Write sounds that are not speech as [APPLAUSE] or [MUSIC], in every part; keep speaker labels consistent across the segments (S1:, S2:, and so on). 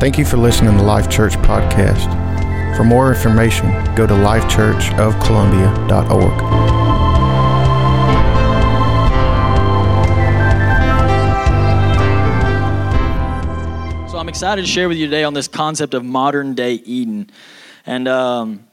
S1: Thank you for listening to the Life Church Podcast. For more information, go to lifechurchofcolumbia.org.
S2: So I'm excited to share with you today on this concept of modern day Eden. And um,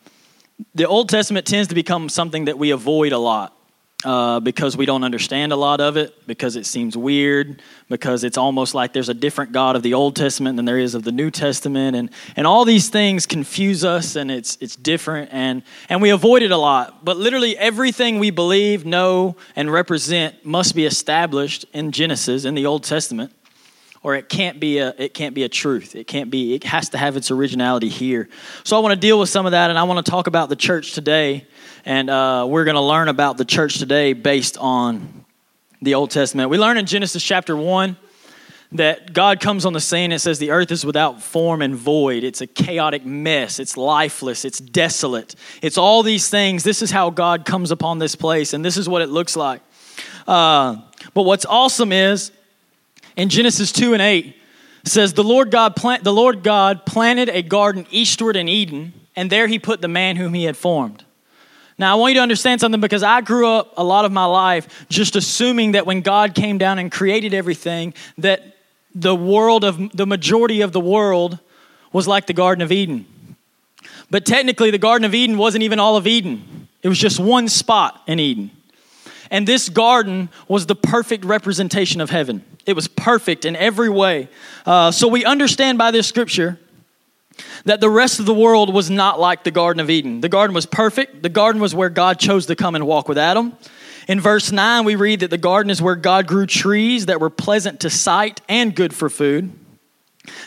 S2: the Old Testament tends to become something that we avoid a lot. Uh, because we don't understand a lot of it, because it seems weird, because it's almost like there's a different God of the Old Testament than there is of the New Testament, and, and all these things confuse us, and it's it's different, and and we avoid it a lot. But literally everything we believe, know, and represent must be established in Genesis in the Old Testament or it can't be a it can't be a truth. It can't be it has to have its originality here. So i want to deal with some of that and i want to talk about the church today and uh, we're going to learn about the church today based on the old testament. We learn in genesis chapter 1 that god comes on the scene. And says the earth is without form and void. It's a chaotic mess. It's lifeless. It's desolate. It's all these things. This is how god comes upon this place and this is what it looks like. Uh, but what's awesome is in Genesis 2 and 8 says the Lord God plant, the Lord God planted a garden eastward in Eden, and there he put the man whom he had formed. Now, I want you to understand something because I grew up a lot of my life just assuming that when God came down and created everything, that the world of the majority of the world was like the Garden of Eden. But technically, the Garden of Eden wasn't even all of Eden, it was just one spot in Eden. And this garden was the perfect representation of heaven. It was perfect in every way. Uh, so we understand by this scripture that the rest of the world was not like the Garden of Eden. The garden was perfect. The garden was where God chose to come and walk with Adam. In verse 9, we read that the garden is where God grew trees that were pleasant to sight and good for food.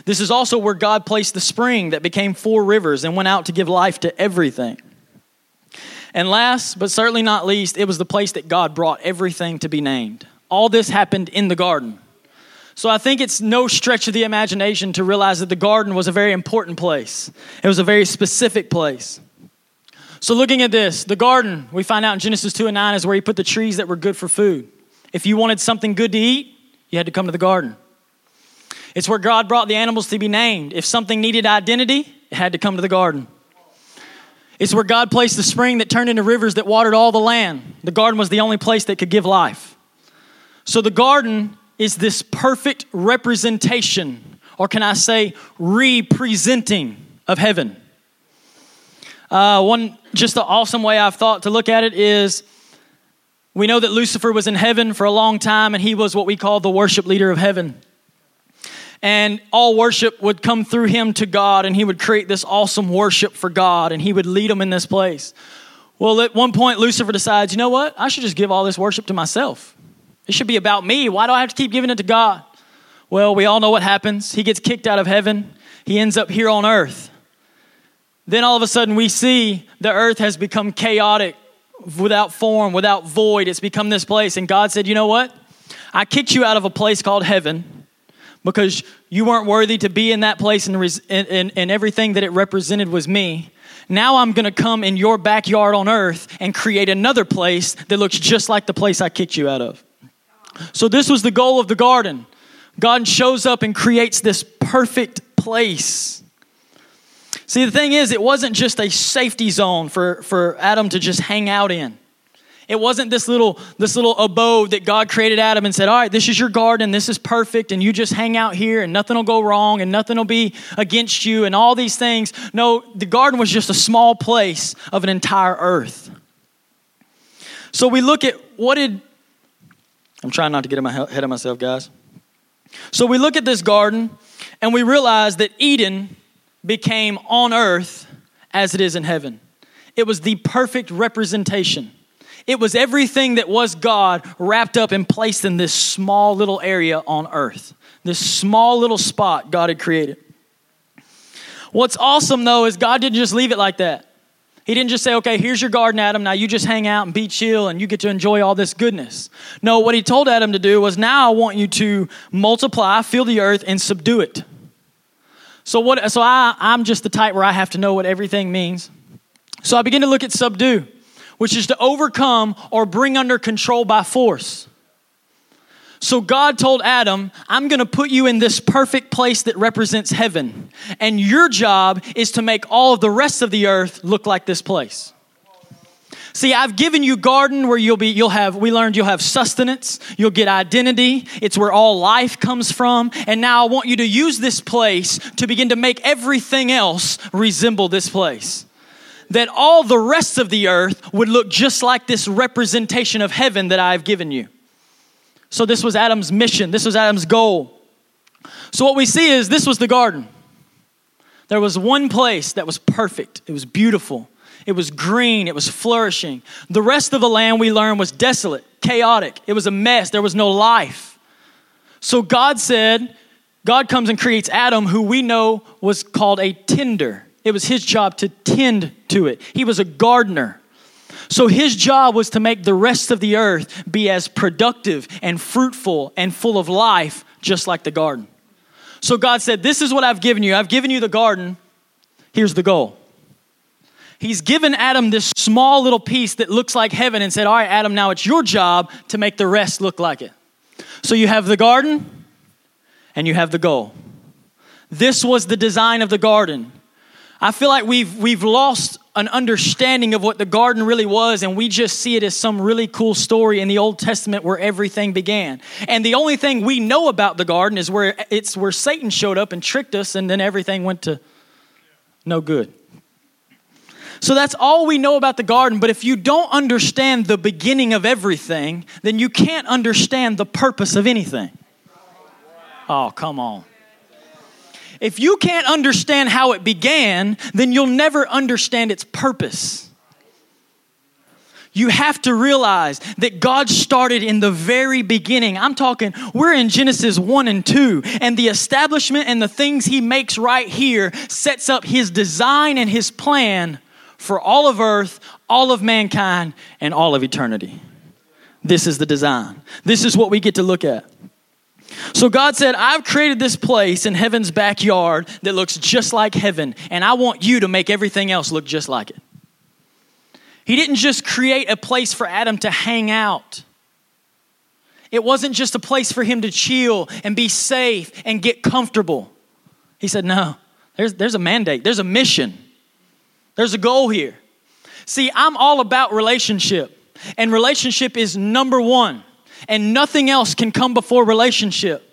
S2: This is also where God placed the spring that became four rivers and went out to give life to everything. And last, but certainly not least, it was the place that God brought everything to be named. All this happened in the garden. So I think it's no stretch of the imagination to realize that the garden was a very important place. It was a very specific place. So looking at this, the garden, we find out in Genesis 2 and 9 is where he put the trees that were good for food. If you wanted something good to eat, you had to come to the garden. It's where God brought the animals to be named. If something needed identity, it had to come to the garden. It's where God placed the spring that turned into rivers that watered all the land. The garden was the only place that could give life. So the garden is this perfect representation, or can I say, representing of heaven. Uh, one just the awesome way I've thought to look at it is we know that Lucifer was in heaven for a long time, and he was what we call the worship leader of heaven. And all worship would come through him to God, and he would create this awesome worship for God, and he would lead them in this place. Well, at one point, Lucifer decides, you know what? I should just give all this worship to myself. It should be about me. Why do I have to keep giving it to God? Well, we all know what happens. He gets kicked out of heaven, he ends up here on earth. Then all of a sudden, we see the earth has become chaotic, without form, without void. It's become this place. And God said, You know what? I kicked you out of a place called heaven because you weren't worthy to be in that place and, and, and everything that it represented was me. Now I'm going to come in your backyard on earth and create another place that looks just like the place I kicked you out of. So, this was the goal of the garden. God shows up and creates this perfect place. See, the thing is, it wasn't just a safety zone for, for Adam to just hang out in. It wasn't this little, this little abode that God created Adam and said, All right, this is your garden, this is perfect, and you just hang out here and nothing will go wrong and nothing will be against you and all these things. No, the garden was just a small place of an entire earth. So we look at what did I'm trying not to get ahead of myself, guys. So we look at this garden and we realize that Eden became on earth as it is in heaven. It was the perfect representation. It was everything that was God wrapped up and placed in this small little area on earth, this small little spot God had created. What's awesome though is God didn't just leave it like that. He didn't just say, okay, here's your garden, Adam. Now you just hang out and be chill and you get to enjoy all this goodness. No, what he told Adam to do was now I want you to multiply, fill the earth, and subdue it. So what so I, I'm just the type where I have to know what everything means. So I begin to look at subdue, which is to overcome or bring under control by force. So God told Adam, I'm going to put you in this perfect place that represents heaven. And your job is to make all of the rest of the earth look like this place. See, I've given you garden where you'll be you'll have we learned you'll have sustenance, you'll get identity. It's where all life comes from. And now I want you to use this place to begin to make everything else resemble this place. That all the rest of the earth would look just like this representation of heaven that I've given you. So this was Adam's mission. This was Adam's goal. So what we see is this was the garden. There was one place that was perfect. It was beautiful. It was green, it was flourishing. The rest of the land we learned was desolate, chaotic. It was a mess, there was no life. So God said, God comes and creates Adam, who we know was called a tender. It was his job to tend to it. He was a gardener. So his job was to make the rest of the earth be as productive and fruitful and full of life, just like the garden. So God said, This is what I've given you. I've given you the garden. Here's the goal he's given Adam this small little piece that looks like heaven and said, All right, Adam, now it's your job to make the rest look like it. So you have the garden and you have the goal. This was the design of the garden. I feel like we've, we've lost an understanding of what the garden really was, and we just see it as some really cool story in the Old Testament where everything began. And the only thing we know about the garden is where it's where Satan showed up and tricked us, and then everything went to no good. So that's all we know about the garden. But if you don't understand the beginning of everything, then you can't understand the purpose of anything. Oh, come on. If you can't understand how it began, then you'll never understand its purpose. You have to realize that God started in the very beginning. I'm talking, we're in Genesis 1 and 2, and the establishment and the things He makes right here sets up His design and His plan for all of earth, all of mankind, and all of eternity. This is the design. This is what we get to look at. So God said, I've created this place in heaven's backyard that looks just like heaven, and I want you to make everything else look just like it. He didn't just create a place for Adam to hang out. It wasn't just a place for him to chill and be safe and get comfortable. He said, No, there's, there's a mandate, there's a mission. There's a goal here. See, I'm all about relationship, and relationship is number one, and nothing else can come before relationship.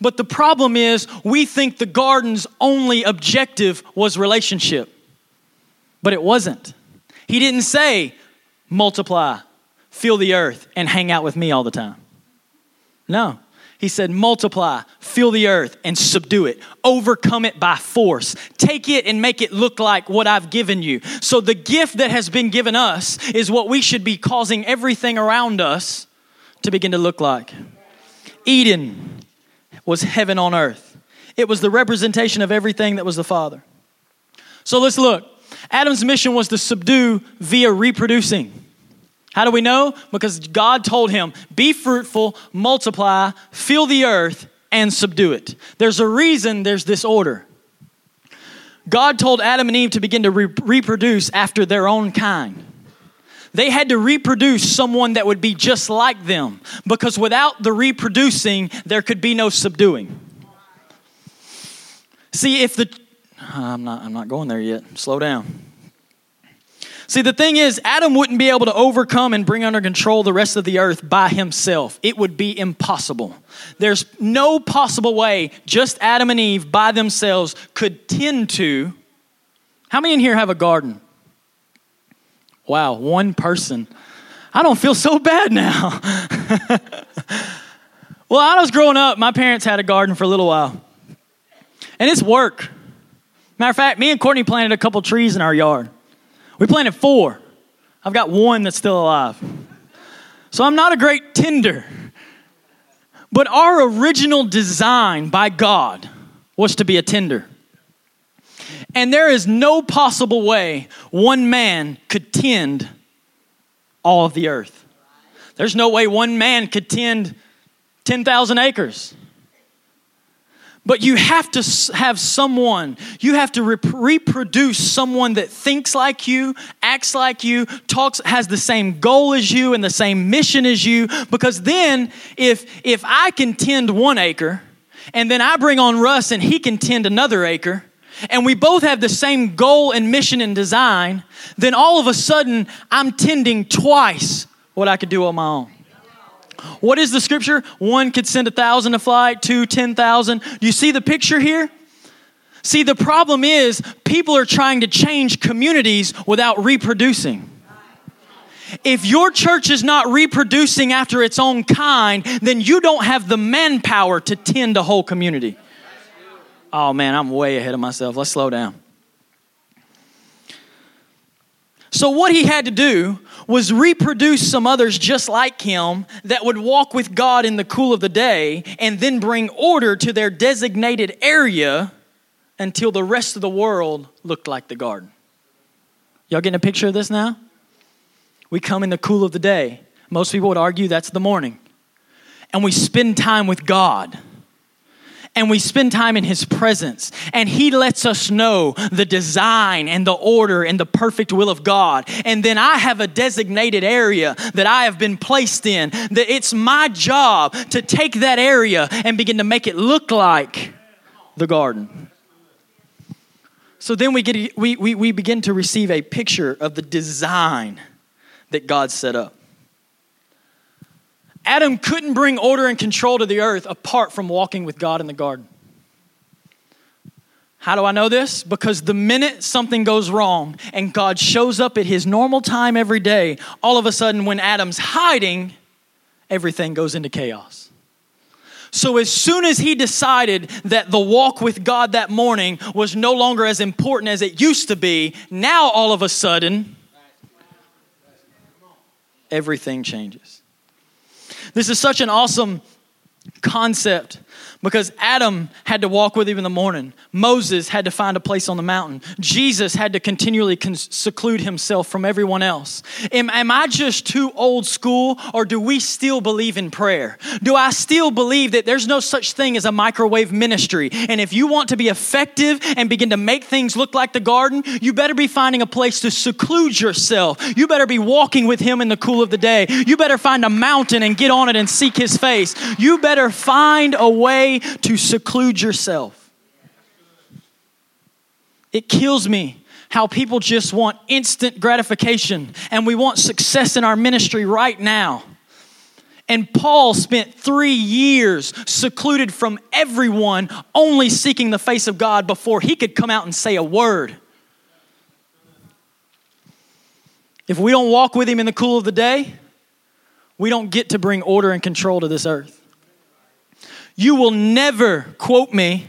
S2: But the problem is, we think the garden's only objective was relationship, but it wasn't. He didn't say, multiply, fill the earth, and hang out with me all the time. No. He said, multiply, fill the earth, and subdue it. Overcome it by force. Take it and make it look like what I've given you. So, the gift that has been given us is what we should be causing everything around us to begin to look like. Eden was heaven on earth, it was the representation of everything that was the Father. So, let's look. Adam's mission was to subdue via reproducing. How do we know? Because God told him, Be fruitful, multiply, fill the earth, and subdue it. There's a reason there's this order. God told Adam and Eve to begin to re- reproduce after their own kind. They had to reproduce someone that would be just like them because without the reproducing, there could be no subduing. See, if the. I'm not, I'm not going there yet. Slow down. See, the thing is, Adam wouldn't be able to overcome and bring under control the rest of the earth by himself. It would be impossible. There's no possible way just Adam and Eve by themselves could tend to. How many in here have a garden? Wow, one person. I don't feel so bad now. [LAUGHS] well, I was growing up, my parents had a garden for a little while. And it's work. Matter of fact, me and Courtney planted a couple trees in our yard. We planted four. I've got one that's still alive. So I'm not a great tender. But our original design by God was to be a tender. And there is no possible way one man could tend all of the earth. There's no way one man could tend 10,000 acres. But you have to have someone, you have to rep- reproduce someone that thinks like you, acts like you, talks, has the same goal as you and the same mission as you. Because then, if, if I can tend one acre, and then I bring on Russ and he can tend another acre, and we both have the same goal and mission and design, then all of a sudden I'm tending twice what I could do on my own. What is the scripture? One could send a thousand to flight, two, ten thousand. Do you see the picture here? See, the problem is people are trying to change communities without reproducing. If your church is not reproducing after its own kind, then you don't have the manpower to tend a whole community. Oh man, I'm way ahead of myself. Let's slow down. So, what he had to do was reproduce some others just like him that would walk with God in the cool of the day and then bring order to their designated area until the rest of the world looked like the garden. Y'all getting a picture of this now? We come in the cool of the day. Most people would argue that's the morning. And we spend time with God and we spend time in His presence, and He lets us know the design and the order and the perfect will of God. And then I have a designated area that I have been placed in, that it's my job to take that area and begin to make it look like the garden. So then we, get, we, we, we begin to receive a picture of the design that God set up. Adam couldn't bring order and control to the earth apart from walking with God in the garden. How do I know this? Because the minute something goes wrong and God shows up at his normal time every day, all of a sudden, when Adam's hiding, everything goes into chaos. So, as soon as he decided that the walk with God that morning was no longer as important as it used to be, now all of a sudden, everything changes. This is such an awesome concept because Adam had to walk with him in the morning. Moses had to find a place on the mountain. Jesus had to continually seclude himself from everyone else. Am, am, I just too old school or do we still believe in prayer? Do I still believe that there's no such thing as a microwave ministry? And if you want to be effective and begin to make things look like the garden, you better be finding a place to seclude yourself. You better be walking with him in the cool of the day. You better find a mountain and get on it and seek his face. You better find a way to seclude yourself. It kills me how people just want instant gratification and we want success in our ministry right now. And Paul spent three years secluded from everyone, only seeking the face of God before he could come out and say a word. If we don't walk with him in the cool of the day, we don't get to bring order and control to this earth. You will never, quote me,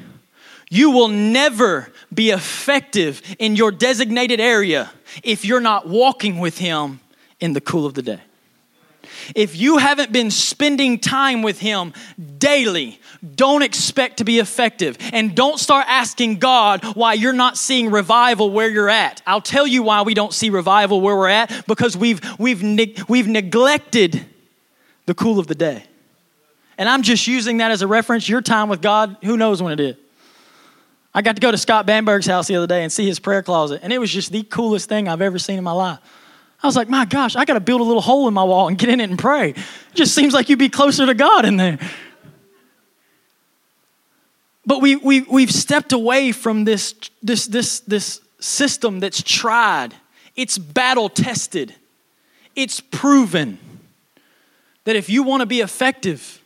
S2: you will never be effective in your designated area if you're not walking with Him in the cool of the day. If you haven't been spending time with Him daily, don't expect to be effective. And don't start asking God why you're not seeing revival where you're at. I'll tell you why we don't see revival where we're at because we've, we've, we've neglected the cool of the day. And I'm just using that as a reference. Your time with God, who knows when it is. I got to go to Scott Bamberg's house the other day and see his prayer closet, and it was just the coolest thing I've ever seen in my life. I was like, my gosh, I got to build a little hole in my wall and get in it and pray. It just seems like you'd be closer to God in there. But we, we, we've stepped away from this, this, this, this system that's tried, it's battle tested, it's proven that if you want to be effective,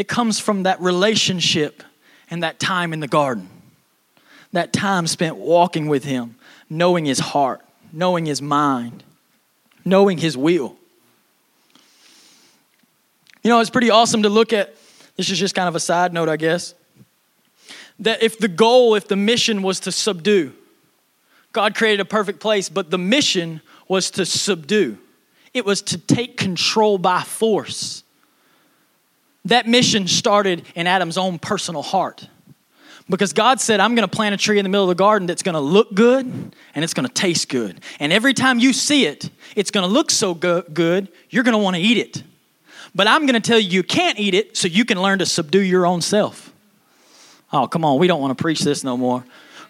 S2: it comes from that relationship and that time in the garden. That time spent walking with Him, knowing His heart, knowing His mind, knowing His will. You know, it's pretty awesome to look at. This is just kind of a side note, I guess. That if the goal, if the mission was to subdue, God created a perfect place, but the mission was to subdue. It was to take control by force. That mission started in Adam's own personal heart. Because God said, I'm going to plant a tree in the middle of the garden that's going to look good and it's going to taste good. And every time you see it, it's going to look so go- good, you're going to want to eat it. But I'm going to tell you, you can't eat it so you can learn to subdue your own self. Oh, come on, we don't want to preach this no more.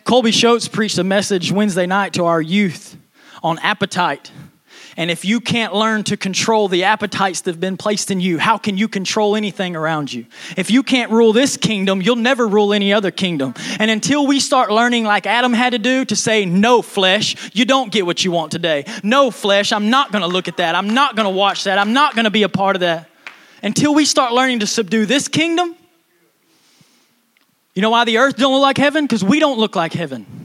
S2: Colby Schultz preached a message Wednesday night to our youth on appetite. And if you can't learn to control the appetites that have been placed in you, how can you control anything around you? If you can't rule this kingdom, you'll never rule any other kingdom. And until we start learning, like Adam had to do, to say, no, flesh, you don't get what you want today. No, flesh, I'm not going to look at that. I'm not going to watch that. I'm not going to be a part of that. Until we start learning to subdue this kingdom, you know why the earth don't look like heaven? Because we don't look like heaven.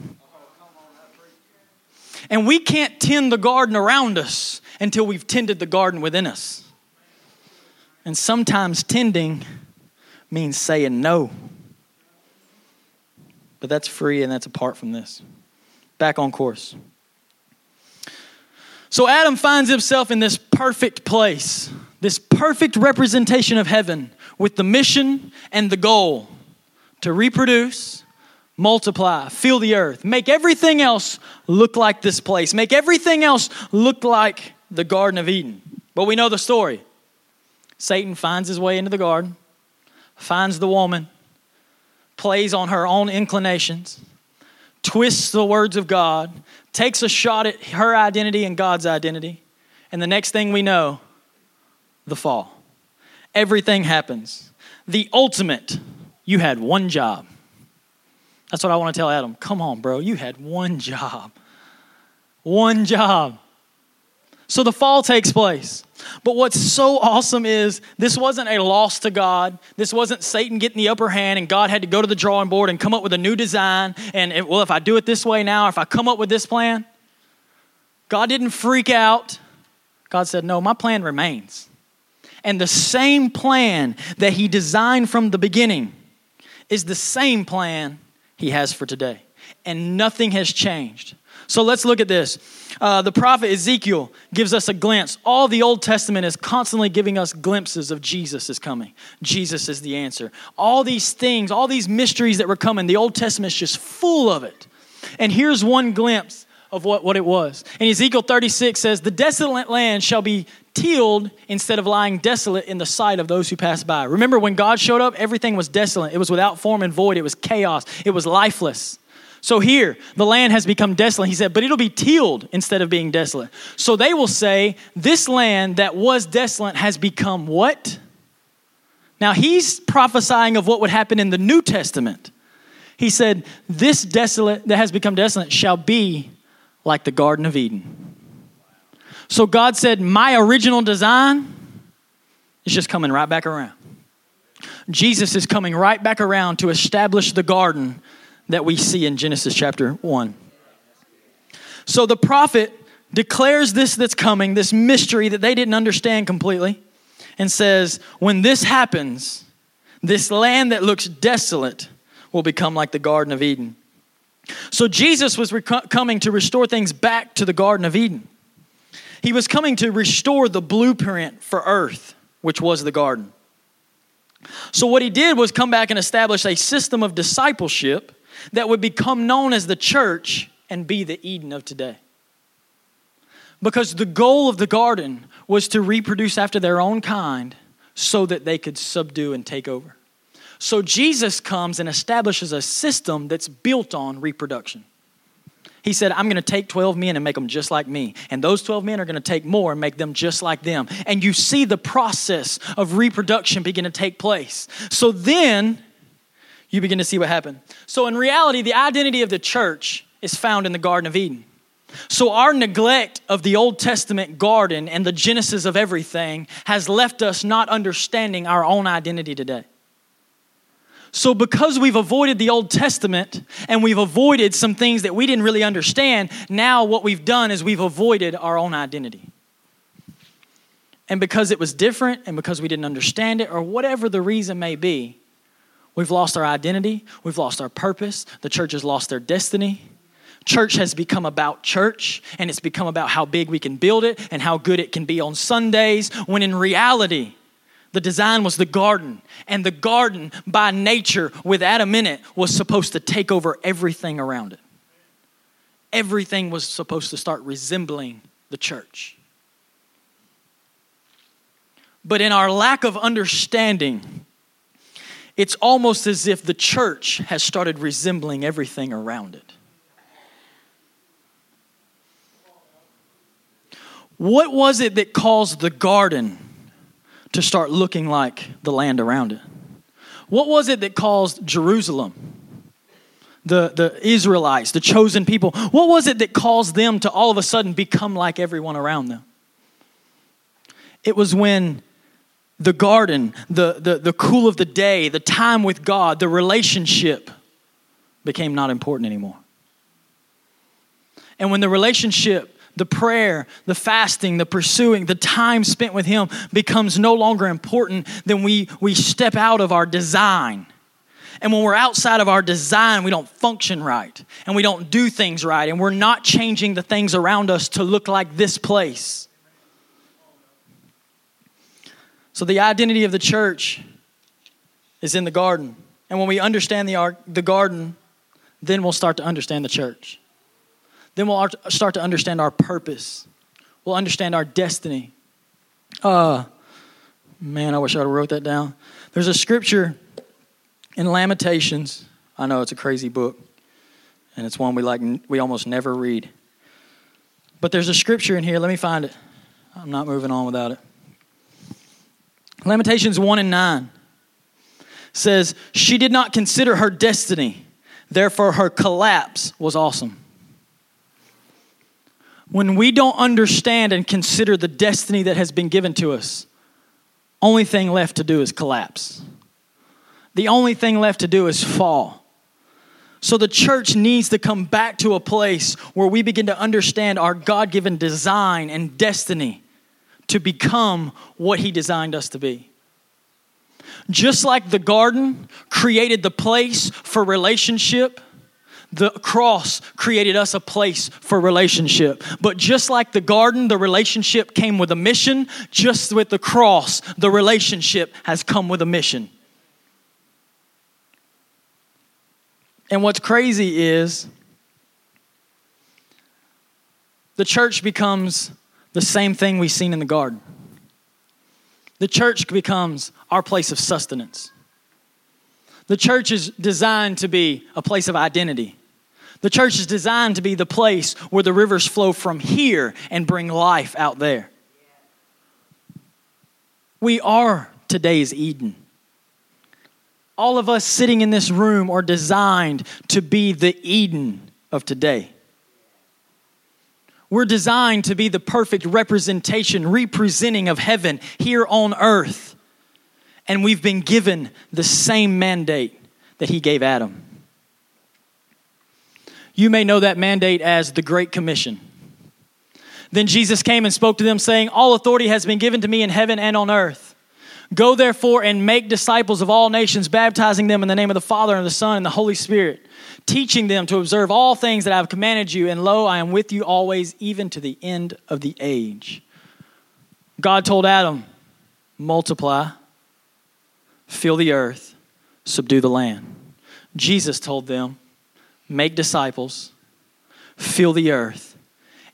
S2: And we can't tend the garden around us until we've tended the garden within us. And sometimes tending means saying no. But that's free and that's apart from this. Back on course. So Adam finds himself in this perfect place, this perfect representation of heaven with the mission and the goal to reproduce multiply, fill the earth, make everything else look like this place, make everything else look like the Garden of Eden. But we know the story. Satan finds his way into the garden, finds the woman, plays on her own inclinations, twists the words of God, takes a shot at her identity and God's identity, and the next thing we know, the fall. Everything happens. The ultimate, you had one job that's what I want to tell Adam. Come on, bro. You had one job. One job. So the fall takes place. But what's so awesome is this wasn't a loss to God. This wasn't Satan getting the upper hand and God had to go to the drawing board and come up with a new design. And, it, well, if I do it this way now, if I come up with this plan, God didn't freak out. God said, No, my plan remains. And the same plan that He designed from the beginning is the same plan he has for today. And nothing has changed. So let's look at this. Uh, the prophet Ezekiel gives us a glimpse. All the Old Testament is constantly giving us glimpses of Jesus is coming. Jesus is the answer. All these things, all these mysteries that were coming, the Old Testament is just full of it. And here's one glimpse of what, what it was. And Ezekiel 36 says, The desolate land shall be tilled instead of lying desolate in the sight of those who pass by. Remember, when God showed up, everything was desolate. It was without form and void, it was chaos, it was lifeless. So here, the land has become desolate. He said, but it'll be tilled instead of being desolate. So they will say, This land that was desolate has become what? Now he's prophesying of what would happen in the New Testament. He said, This desolate that has become desolate shall be like the Garden of Eden. So God said, My original design is just coming right back around. Jesus is coming right back around to establish the garden that we see in Genesis chapter 1. So the prophet declares this that's coming, this mystery that they didn't understand completely, and says, When this happens, this land that looks desolate will become like the Garden of Eden. So Jesus was rec- coming to restore things back to the Garden of Eden. He was coming to restore the blueprint for earth, which was the garden. So, what he did was come back and establish a system of discipleship that would become known as the church and be the Eden of today. Because the goal of the garden was to reproduce after their own kind so that they could subdue and take over. So, Jesus comes and establishes a system that's built on reproduction. He said, I'm going to take 12 men and make them just like me. And those 12 men are going to take more and make them just like them. And you see the process of reproduction begin to take place. So then you begin to see what happened. So in reality, the identity of the church is found in the Garden of Eden. So, our neglect of the Old Testament garden and the genesis of everything has left us not understanding our own identity today. So, because we've avoided the Old Testament and we've avoided some things that we didn't really understand, now what we've done is we've avoided our own identity. And because it was different and because we didn't understand it, or whatever the reason may be, we've lost our identity, we've lost our purpose, the church has lost their destiny. Church has become about church, and it's become about how big we can build it and how good it can be on Sundays, when in reality, the design was the garden, and the garden, by nature, with Adam in it, was supposed to take over everything around it. Everything was supposed to start resembling the church. But in our lack of understanding, it's almost as if the church has started resembling everything around it. What was it that caused the garden to start looking like the land around it? What was it that caused Jerusalem, the, the Israelites, the chosen people, what was it that caused them to all of a sudden become like everyone around them? It was when the garden, the, the, the cool of the day, the time with God, the relationship became not important anymore. And when the relationship, the prayer, the fasting, the pursuing, the time spent with Him becomes no longer important, then we, we step out of our design. And when we're outside of our design, we don't function right and we don't do things right and we're not changing the things around us to look like this place. So the identity of the church is in the garden. And when we understand the, the garden, then we'll start to understand the church. Then we'll start to understand our purpose. We'll understand our destiny. Uh, man, I wish I would have wrote that down. There's a scripture in Lamentations. I know it's a crazy book, and it's one we like we almost never read. But there's a scripture in here. Let me find it. I'm not moving on without it. Lamentations 1 and 9 says, She did not consider her destiny, therefore her collapse was awesome. When we don't understand and consider the destiny that has been given to us, only thing left to do is collapse. The only thing left to do is fall. So the church needs to come back to a place where we begin to understand our God given design and destiny to become what He designed us to be. Just like the garden created the place for relationship, the cross created us a place for relationship. But just like the garden, the relationship came with a mission, just with the cross, the relationship has come with a mission. And what's crazy is the church becomes the same thing we've seen in the garden. The church becomes our place of sustenance. The church is designed to be a place of identity. The church is designed to be the place where the rivers flow from here and bring life out there. We are today's Eden. All of us sitting in this room are designed to be the Eden of today. We're designed to be the perfect representation, representing of heaven here on earth. And we've been given the same mandate that he gave Adam. You may know that mandate as the Great Commission. Then Jesus came and spoke to them, saying, All authority has been given to me in heaven and on earth. Go therefore and make disciples of all nations, baptizing them in the name of the Father and the Son and the Holy Spirit teaching them to observe all things that I have commanded you, and lo, I am with you always, even to the end of the age. God told Adam, multiply, fill the earth, subdue the land. Jesus told them, make disciples, fill the earth,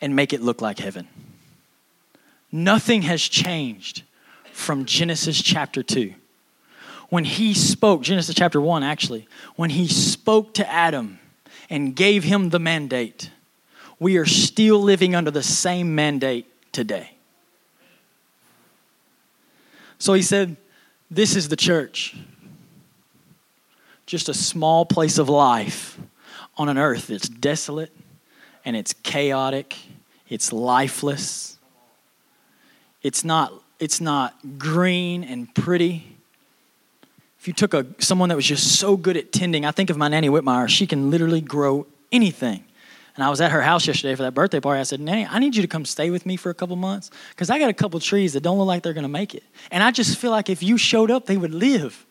S2: and make it look like heaven. Nothing has changed from Genesis chapter 2 when he spoke, Genesis chapter 1 actually, when he spoke to Adam and gave him the mandate, we are still living under the same mandate today. So he said, This is the church. Just a small place of life on an earth that's desolate and it's chaotic, it's lifeless. It's not, it's not green and pretty if you took a, someone that was just so good at tending, I think of my nanny Whitmire, she can literally grow anything. And I was at her house yesterday for that birthday party. I said, Nanny, I need you to come stay with me for a couple months because I got a couple trees that don't look like they're going to make it. And I just feel like if you showed up, they would live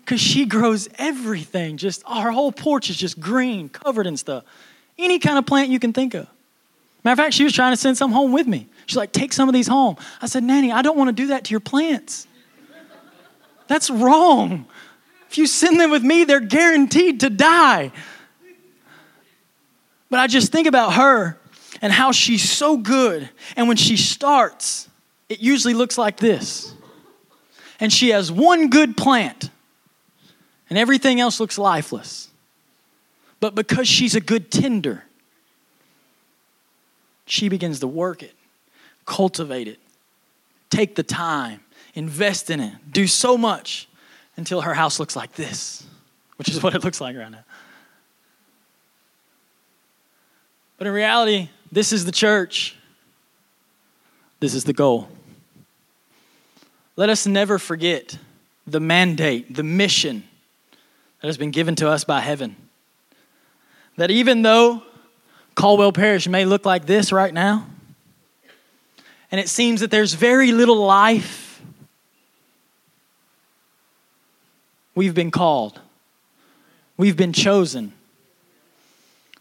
S2: because she grows everything. Just our whole porch is just green, covered in stuff. Any kind of plant you can think of. Matter of fact, she was trying to send some home with me. She's like, take some of these home. I said, Nanny, I don't want to do that to your plants. That's wrong. If you send them with me, they're guaranteed to die. But I just think about her and how she's so good. And when she starts, it usually looks like this. And she has one good plant, and everything else looks lifeless. But because she's a good tender, she begins to work it, cultivate it, take the time, invest in it, do so much until her house looks like this, which is [LAUGHS] what it looks like right now. But in reality, this is the church. This is the goal. Let us never forget the mandate, the mission that has been given to us by heaven. That even though Caldwell Parish may look like this right now, and it seems that there's very little life, we've been called, we've been chosen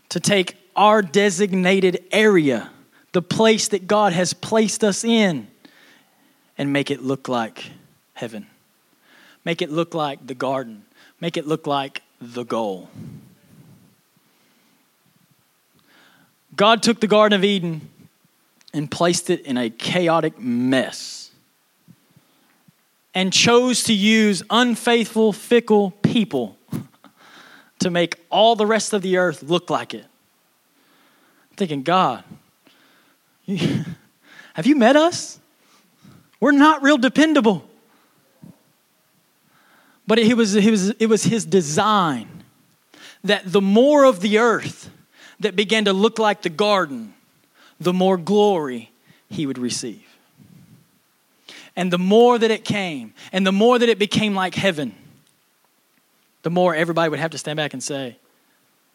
S2: to take our designated area, the place that God has placed us in, and make it look like heaven. Make it look like the garden. Make it look like the goal. God took the Garden of Eden and placed it in a chaotic mess and chose to use unfaithful, fickle people [LAUGHS] to make all the rest of the earth look like it. I'm thinking, God, [LAUGHS] have you met us? We're not real dependable. But it was, it, was, it was his design that the more of the earth that began to look like the garden, the more glory he would receive. And the more that it came, and the more that it became like heaven, the more everybody would have to stand back and say,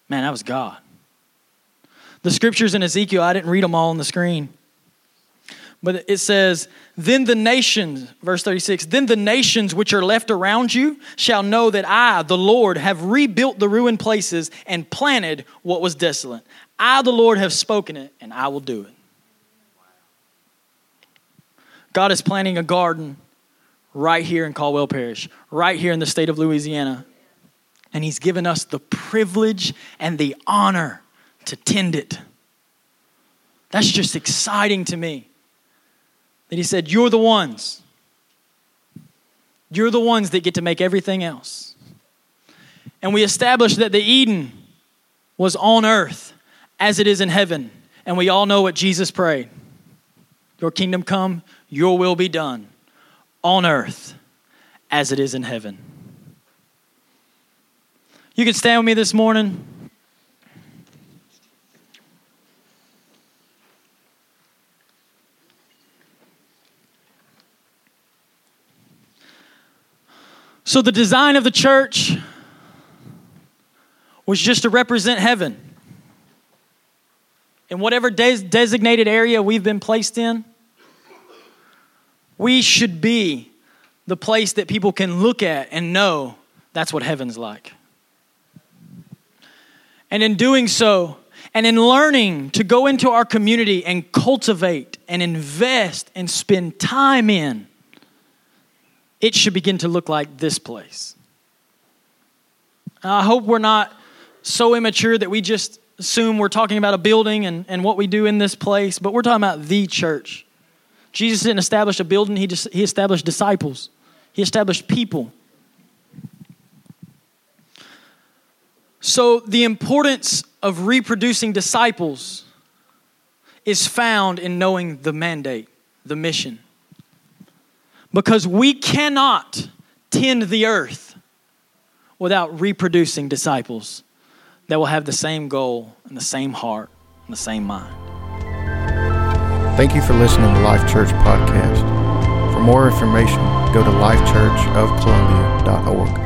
S2: Man, that was God. The scriptures in Ezekiel, I didn't read them all on the screen. But it says, Then the nations, verse 36, then the nations which are left around you shall know that I, the Lord, have rebuilt the ruined places and planted what was desolate. I, the Lord, have spoken it, and I will do it. God is planting a garden right here in Caldwell Parish, right here in the state of Louisiana. And He's given us the privilege and the honor to tend it. That's just exciting to me that he said, You're the ones. You're the ones that get to make everything else. And we established that the Eden was on earth as it is in heaven. And we all know what Jesus prayed Your kingdom come, your will be done on earth as it is in heaven. You can stand with me this morning. So, the design of the church was just to represent heaven. In whatever des- designated area we've been placed in, we should be the place that people can look at and know that's what heaven's like. And in doing so, and in learning to go into our community and cultivate and invest and spend time in it should begin to look like this place. I hope we're not so immature that we just assume we're talking about a building and, and what we do in this place, but we're talking about the church. Jesus didn't establish a building, he, just, he established disciples, he established people. So, the importance of reproducing disciples is found in knowing the mandate, the mission because we cannot tend the earth without reproducing disciples that will have the same goal and the same heart and the same mind.
S1: Thank you for listening to Life Church Podcast. For more information, go to lifechurchofcolumbia.org.